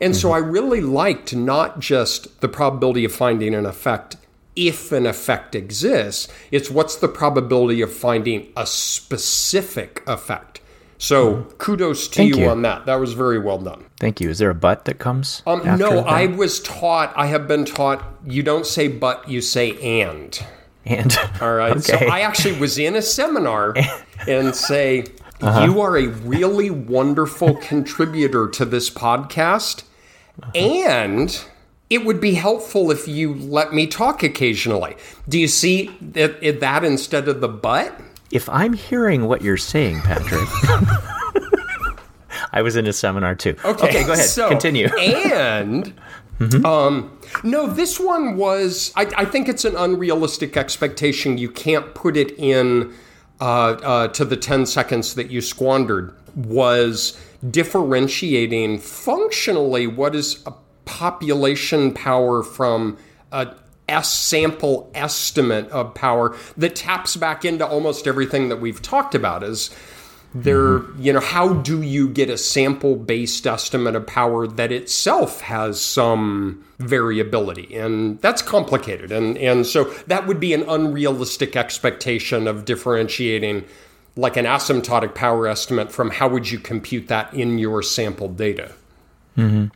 And mm-hmm. so I really liked not just the probability of finding an effect if an effect exists, it's what's the probability of finding a specific effect. So mm-hmm. kudos to you, you, on that. That was very well done. Thank you. Is there a but that comes? Um, no, that? I was taught, I have been taught, you don't say but, you say and. And. All right. Okay. So I actually was in a seminar and say, uh-huh. You are a really wonderful contributor to this podcast. Uh-huh. And it would be helpful if you let me talk occasionally. Do you see that, that instead of the but? If I'm hearing what you're saying, Patrick. I was in a seminar too. Okay, okay go ahead. So, Continue. and mm-hmm. um, no, this one was. I, I, think it's an unrealistic expectation. You can't put it in uh, uh, to the 10 seconds that you squandered was differentiating functionally what is a population power from a S sample estimate of power that taps back into almost everything that we've talked about is there mm-hmm. you know how do you get a sample based estimate of power that itself has some variability and that's complicated and and so that would be an unrealistic expectation of differentiating like an asymptotic power estimate from how would you compute that in your sample data mm-hmm.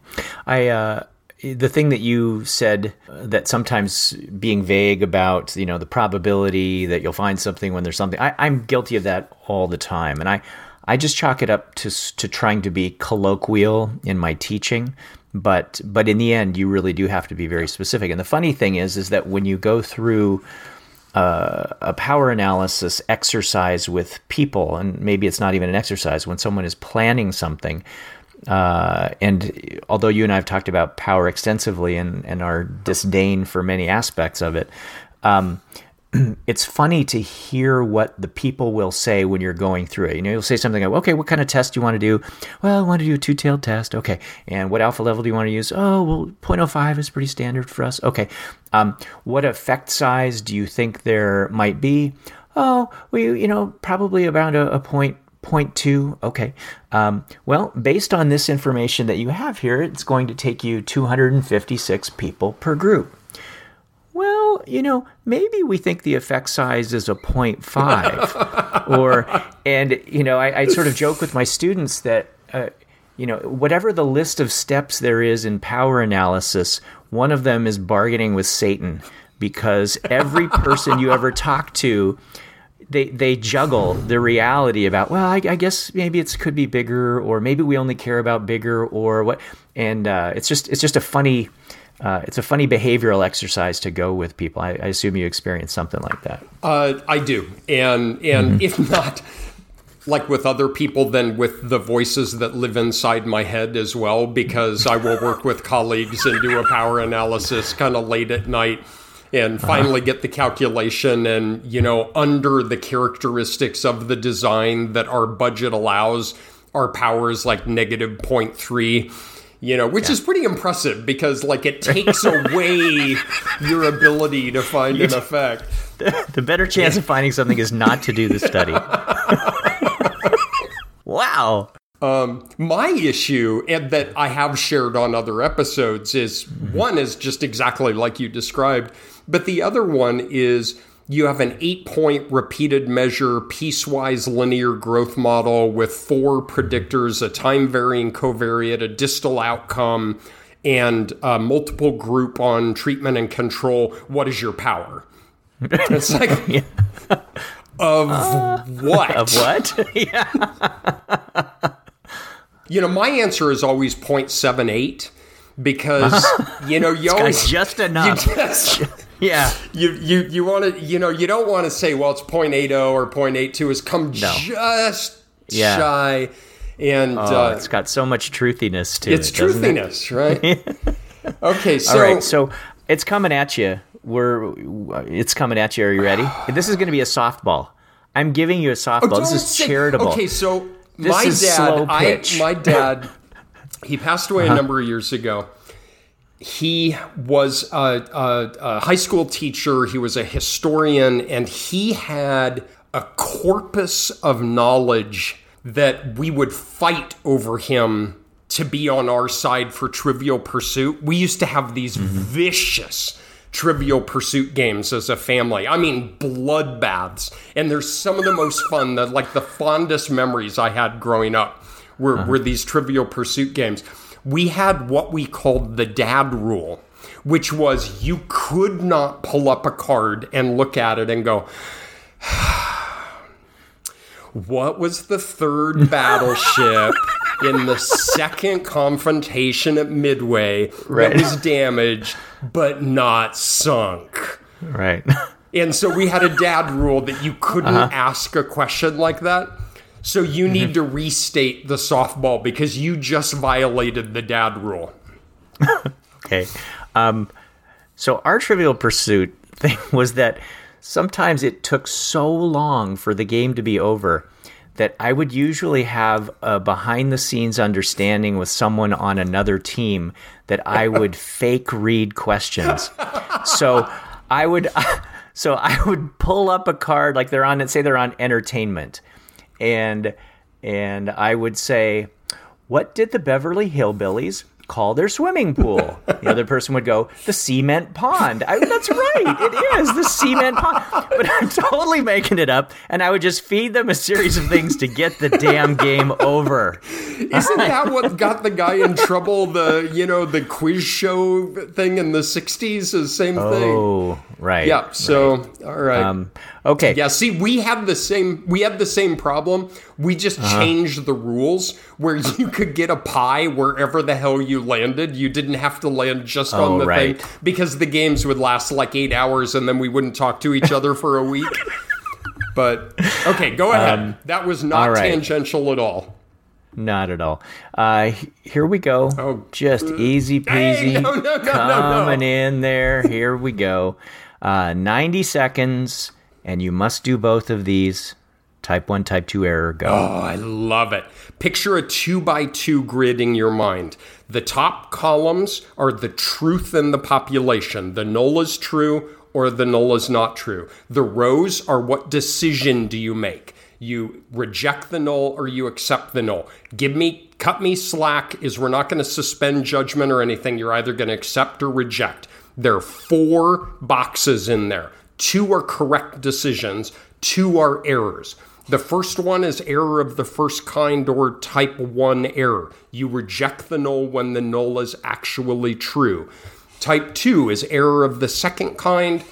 i uh the thing that you said uh, that sometimes being vague about you know the probability that you'll find something when there's something I, i'm guilty of that all the time. And i i just chalk it up to to trying to be colloquial in my teaching. But but in the end you really do have to be very specific. And the funny thing is is that when you go through uh, a power analysis exercise with people and maybe it's not even an exercise when someone is planning something uh, and although you and I have talked about power extensively and, and our disdain for many aspects of it, um, it's funny to hear what the people will say when you're going through it. You know, you'll say something like, okay, what kind of test do you want to do? Well, I want to do a two tailed test. Okay. And what alpha level do you want to use? Oh, well, 0.05 is pretty standard for us. Okay. Um, what effect size do you think there might be? Oh, we, you know, probably around a, a point Point two. Okay. Um, well, based on this information that you have here, it's going to take you 256 people per group. Well, you know, maybe we think the effect size is a 0.5. or, and, you know, I, I, sort of joke with my students that, uh, you know, whatever the list of steps there is in power analysis, one of them is bargaining with Satan because every person you ever talk to they they juggle the reality about well I, I, guess maybe it could be bigger or maybe we only care about bigger or what and uh, it's just it's just a funny uh, it's a funny behavioral exercise to go with people. I, I assume you experience something like that. Uh, I do, and and mm-hmm. if not like with other people, then with the voices that live inside my head as well, because I will work with colleagues and do a power analysis kind of late at night and uh-huh. finally uh-huh. get the calculation and you know under the characteristics of the design that our budget allows our power is like negative 0.3 you know which yeah. is pretty impressive because like it takes away your ability to find an effect the better chance of finding something is not to do the study wow um, my issue, and that I have shared on other episodes, is mm-hmm. one is just exactly like you described but the other one is you have an eight point repeated measure piecewise linear growth model with four predictors a time varying covariate, a distal outcome, and a multiple group on treatment and control. What is your power? It's like, yeah. of uh, what? Of what? yeah. you know, my answer is always 0.78 because, uh-huh. you know, you always. Just enough. You just, yeah. You you you want to you know you don't want to say well it's 0.80 or 0.82 is come no. just yeah. shy and oh, uh, it's got so much truthiness to it's it. It's truthiness, right? okay, so All right, so it's coming at you. We're it's coming at you. Are you ready? this is going to be a softball. I'm giving you a softball. Oh, this is say, charitable. Okay, so this my dad, I, my dad, he passed away uh-huh. a number of years ago he was a, a, a, high school teacher, he was a historian, and he had a corpus of knowledge that we would fight over him to be on our side for Trivial Pursuit. We used to have these mm-hmm. vicious Trivial Pursuit games as a family. I mean, bloodbaths. And there's some of the most fun, the, like the fondest memories I had growing up were, uh-huh. were these Trivial Pursuit games we had what we called the dad rule, which was you could not pull up a card and look at it and go, what was the third battleship in the second confrontation at Midway right. that was damaged but not sunk? Right. And so we had a dad rule that you couldn't uh-huh. ask a question like that. So you mm-hmm. need to restate the softball because you just violated the dad rule. okay. Um, so our Trivial Pursuit thing was that sometimes it took so long for the game to be over that I would usually have a behind the scenes understanding with someone on another team that I would fake read questions. So I would so I would pull up a card like they're on say they're on entertainment and and I would say what did the Beverly Hillbillies call their swimming pool. The other person would go, the cement pond. I, that's right, it is the cement pond. But I'm totally making it up, and I would just feed them a series of things to get the damn game over. Isn't that what got the guy in trouble? The you know the quiz show thing in the '60s, the same thing. Oh, right. Yeah. So right. all right. Um, okay. Yeah. See, we have the same. We have the same problem. We just uh-huh. changed the rules where you could get a pie wherever the hell you landed. You didn't have to land just oh, on the right. thing because the games would last like eight hours and then we wouldn't talk to each other for a week. But okay, go ahead. Um, that was not right. tangential at all. Not at all. Uh, here we go. Oh, Just easy peasy. Hey, no, no, no, coming in there. Here we go. Uh, 90 seconds, and you must do both of these. Type 1, type 2 error, go. Oh, I love it. Picture a 2 by 2 grid in your mind. The top columns are the truth in the population. The null is true or the null is not true. The rows are what decision do you make? You reject the null or you accept the null. Give me, cut me slack is we're not going to suspend judgment or anything. You're either going to accept or reject. There are four boxes in there. Two are correct decisions, two are errors. The first one is error of the first kind or type 1 error. You reject the null when the null is actually true. Type 2 is error of the second kind,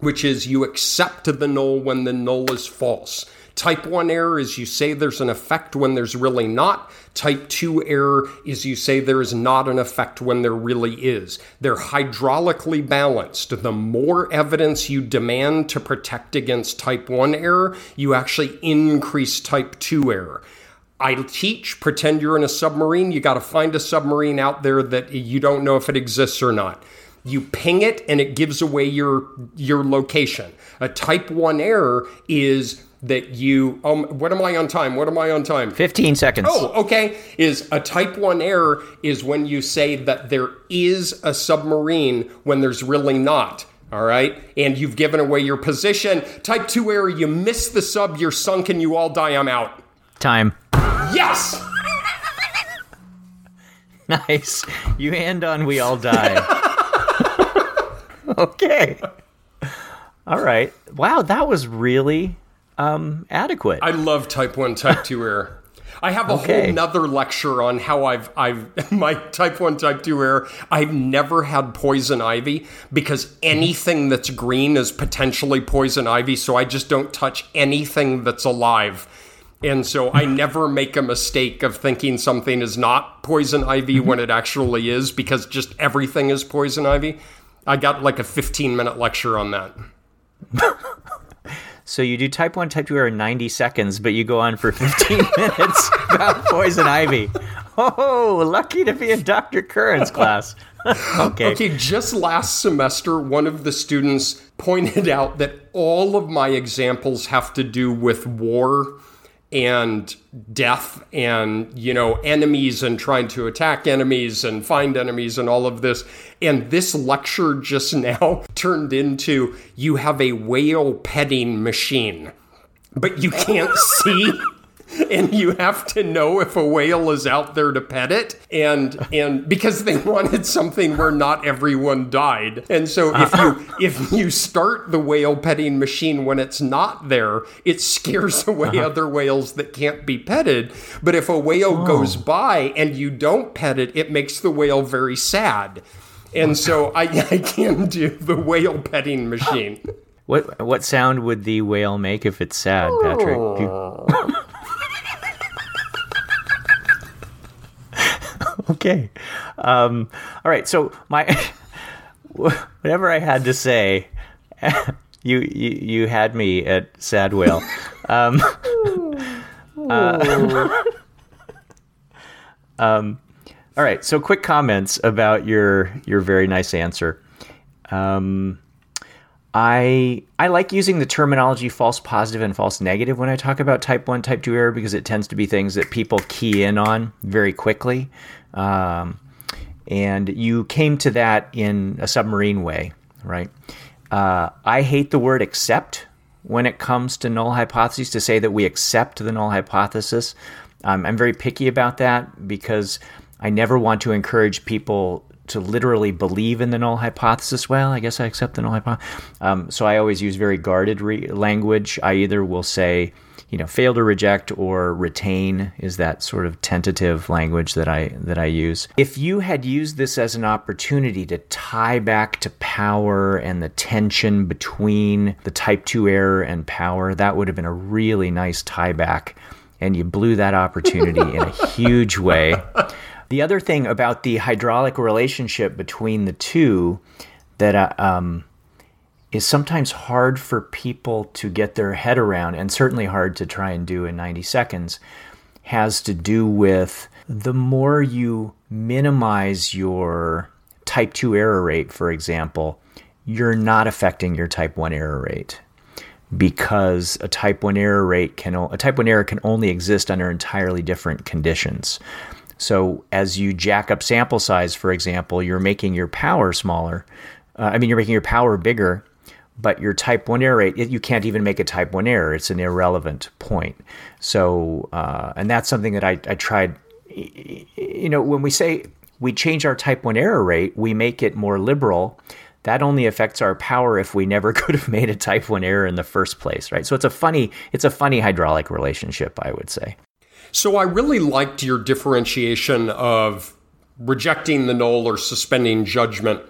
which is you accept the null when the null is false. Type 1 error is you say there's an effect when there's really not. Type 2 error is you say there is not an effect when there really is. They're hydraulically balanced. The more evidence you demand to protect against type 1 error, you actually increase type 2 error. I teach, pretend you're in a submarine. You got to find a submarine out there that you don't know if it exists or not. You ping it and it gives away your your location. A type 1 error is that you um what am I on time? What am I on time? 15 seconds. Oh, okay. Is a type 1 error is when you say that there is a submarine when there's really not. All right. And you've given away your position. Type 2 error, you miss the sub, you're sunk and you all die, I'm out. Time. Yes. nice. You hand on we all die. okay. All right. Wow, that was really um, adequate. I love type 1, type 2 error. I have a okay. whole nother lecture on how I've I've my type one type two error. I've never had poison ivy because anything that's green is potentially poison ivy. So I just don't touch anything that's alive. And so I never make a mistake of thinking something is not poison ivy when it actually is because just everything is poison ivy. I got like a 15 minute lecture on that. So you do type 1, type 2 error in 90 seconds, but you go on for 15 minutes about poison ivy. Oh, lucky to be in Dr. Curran's class. okay. Okay, just last semester, one of the students pointed out that all of my examples have to do with war and death and you know enemies and trying to attack enemies and find enemies and all of this. And this lecture just now turned into you have a whale petting machine but you can't see and you have to know if a whale is out there to pet it and and because they wanted something where not everyone died and so if you if you start the whale petting machine when it's not there it scares away uh-huh. other whales that can't be petted but if a whale oh. goes by and you don't pet it it makes the whale very sad and so I, I can do the whale petting machine what what sound would the whale make if it's sad, Patrick? Okay. Um, all right. So my whatever I had to say, you you, you had me at sad whale. Um, uh, um, all right. So quick comments about your your very nice answer. Um, I I like using the terminology false positive and false negative when I talk about type one, type two error because it tends to be things that people key in on very quickly. Um, and you came to that in a submarine way, right? Uh, I hate the word accept when it comes to null hypotheses. To say that we accept the null hypothesis, um, I'm very picky about that because I never want to encourage people to literally believe in the null hypothesis. Well, I guess I accept the null hypothesis. Um, so I always use very guarded re- language. I either will say, you know, fail to reject or retain is that sort of tentative language that I that I use. If you had used this as an opportunity to tie back to power and the tension between the type 2 error and power, that would have been a really nice tie back and you blew that opportunity in a huge way. The other thing about the hydraulic relationship between the two that uh, um, is sometimes hard for people to get their head around, and certainly hard to try and do in 90 seconds, has to do with the more you minimize your type 2 error rate, for example, you're not affecting your type 1 error rate because a type 1 error rate can a type 1 error can only exist under entirely different conditions. So as you jack up sample size, for example, you're making your power smaller. Uh, I mean, you're making your power bigger, but your type 1 error rate, you can't even make a type 1 error. It's an irrelevant point. So, uh, and that's something that I, I tried. You know, when we say we change our type 1 error rate, we make it more liberal. That only affects our power if we never could have made a type 1 error in the first place, right? So it's a funny, it's a funny hydraulic relationship, I would say. So I really liked your differentiation of rejecting the null or suspending judgment.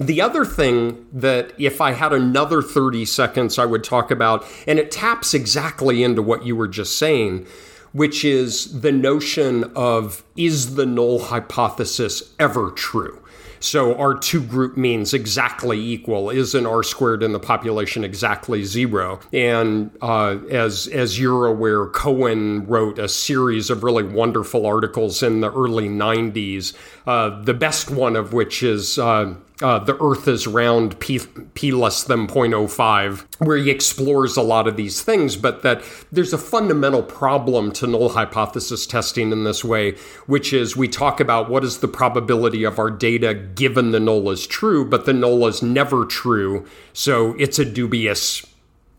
The other thing that, if I had another 30 seconds, I would talk about, and it taps exactly into what you were just saying, which is the notion of is the null hypothesis ever true? So our two group means exactly equal. Is an R squared in the population exactly zero? And uh, as as you're aware, Cohen wrote a series of really wonderful articles in the early 90s. Uh, the best one of which is. Uh, uh, the Earth is round p, p less than 0.05, where he explores a lot of these things, but that there's a fundamental problem to null hypothesis testing in this way, which is we talk about what is the probability of our data given the null is true, but the null is never true, so it's a dubious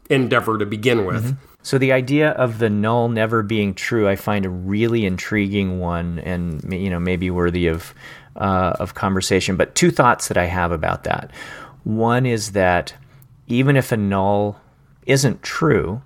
endeavor to begin with. Mm-hmm. So the idea of the null never being true, I find a really intriguing one, and you know maybe worthy of uh, of conversation. But two thoughts that I have about that. One is that even if a null isn't true,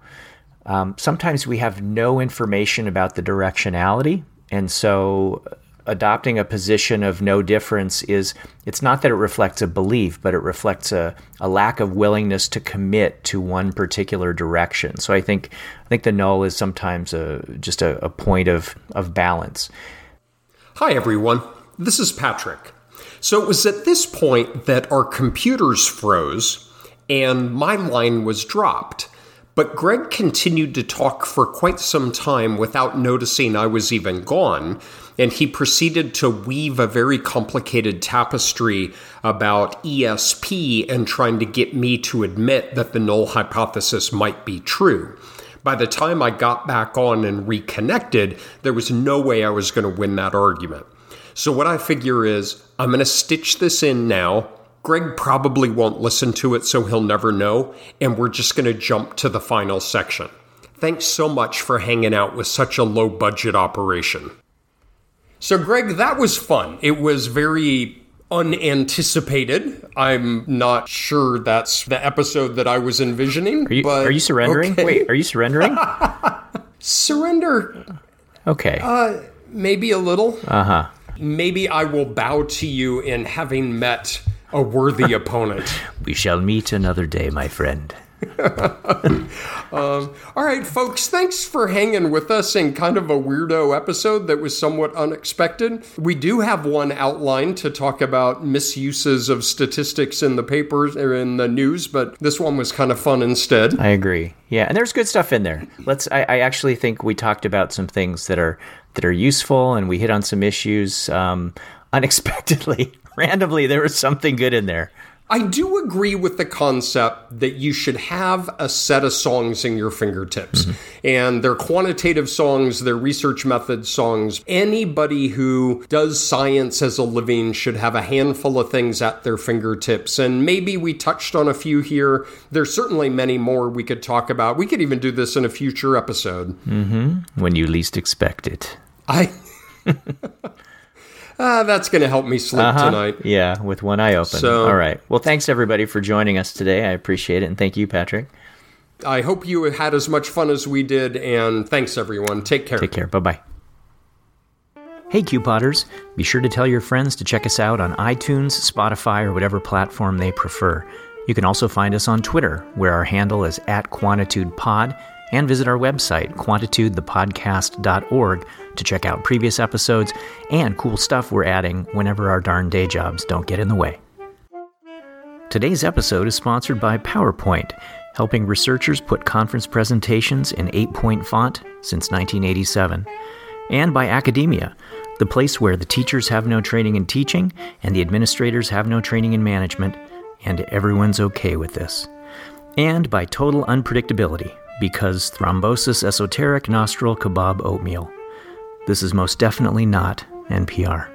um, sometimes we have no information about the directionality. And so adopting a position of no difference is it's not that it reflects a belief, but it reflects a, a lack of willingness to commit to one particular direction. So I think I think the null is sometimes a just a, a point of, of balance. Hi everyone. This is Patrick. So it was at this point that our computers froze and my line was dropped. But Greg continued to talk for quite some time without noticing I was even gone, and he proceeded to weave a very complicated tapestry about ESP and trying to get me to admit that the null hypothesis might be true. By the time I got back on and reconnected, there was no way I was going to win that argument. So, what I figure is I'm going to stitch this in now. Greg probably won't listen to it, so he'll never know. And we're just going to jump to the final section. Thanks so much for hanging out with such a low budget operation. So, Greg, that was fun. It was very unanticipated. I'm not sure that's the episode that I was envisioning. Are you, but, are you surrendering? Okay. Wait, are you surrendering? Surrender. Okay. Uh, maybe a little. Uh huh maybe I will bow to you in having met a worthy opponent. We shall meet another day, my friend. um, all right, folks, thanks for hanging with us in kind of a weirdo episode that was somewhat unexpected. We do have one outline to talk about misuses of statistics in the papers or in the news, but this one was kind of fun instead. I agree. Yeah, and there's good stuff in there. Let's. I, I actually think we talked about some things that are that are useful, and we hit on some issues um, unexpectedly, randomly. There was something good in there. I do agree with the concept that you should have a set of songs in your fingertips. Mm-hmm. And they're quantitative songs, they're research method songs. Anybody who does science as a living should have a handful of things at their fingertips. And maybe we touched on a few here. There's certainly many more we could talk about. We could even do this in a future episode. Mm-hmm. When you least expect it. I. ah, that's going to help me sleep uh-huh. tonight. Yeah, with one eye open. So, All right. Well, thanks everybody for joining us today. I appreciate it. And thank you, Patrick. I hope you had as much fun as we did. And thanks, everyone. Take care. Take care. Bye bye. Hey, Q Potters. Be sure to tell your friends to check us out on iTunes, Spotify, or whatever platform they prefer. You can also find us on Twitter, where our handle is at QuantitudePod and visit our website, quantitudethepodcast.org, to check out previous episodes and cool stuff we're adding whenever our darn day jobs don't get in the way. Today's episode is sponsored by PowerPoint, helping researchers put conference presentations in 8 point font since 1987, and by Academia, the place where the teachers have no training in teaching and the administrators have no training in management, and everyone's okay with this. And by Total Unpredictability because thrombosis esoteric nostril kebab oatmeal. This is most definitely not NPR.